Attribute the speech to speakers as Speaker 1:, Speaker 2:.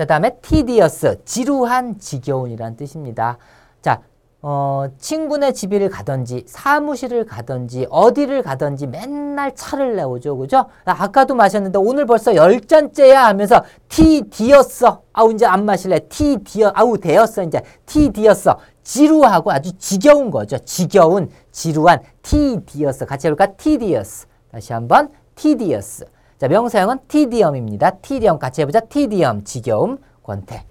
Speaker 1: 자, 다음에 tedious, 지루한, 지겨운이란 뜻입니다. 자, 어, 친구네 집을 가든지 사무실을 가든지 어디를 가든지 맨날 차를 내오죠. 그죠? 아까도 마셨는데 오늘 벌써 열 잔째야 하면서 티 디었어. 아우 이제 안 마실래. 티 디어 아우 되었어. 이제 티 디었어. 지루하고 아주 지겨운 거죠. 지겨운, 지루한 tedious. 같이 해볼까? tedious. 다시 한번 tedious. 자, 명사형은 tedium입니다. tedium 같이 해보자. tedium, 지겨움, 권태.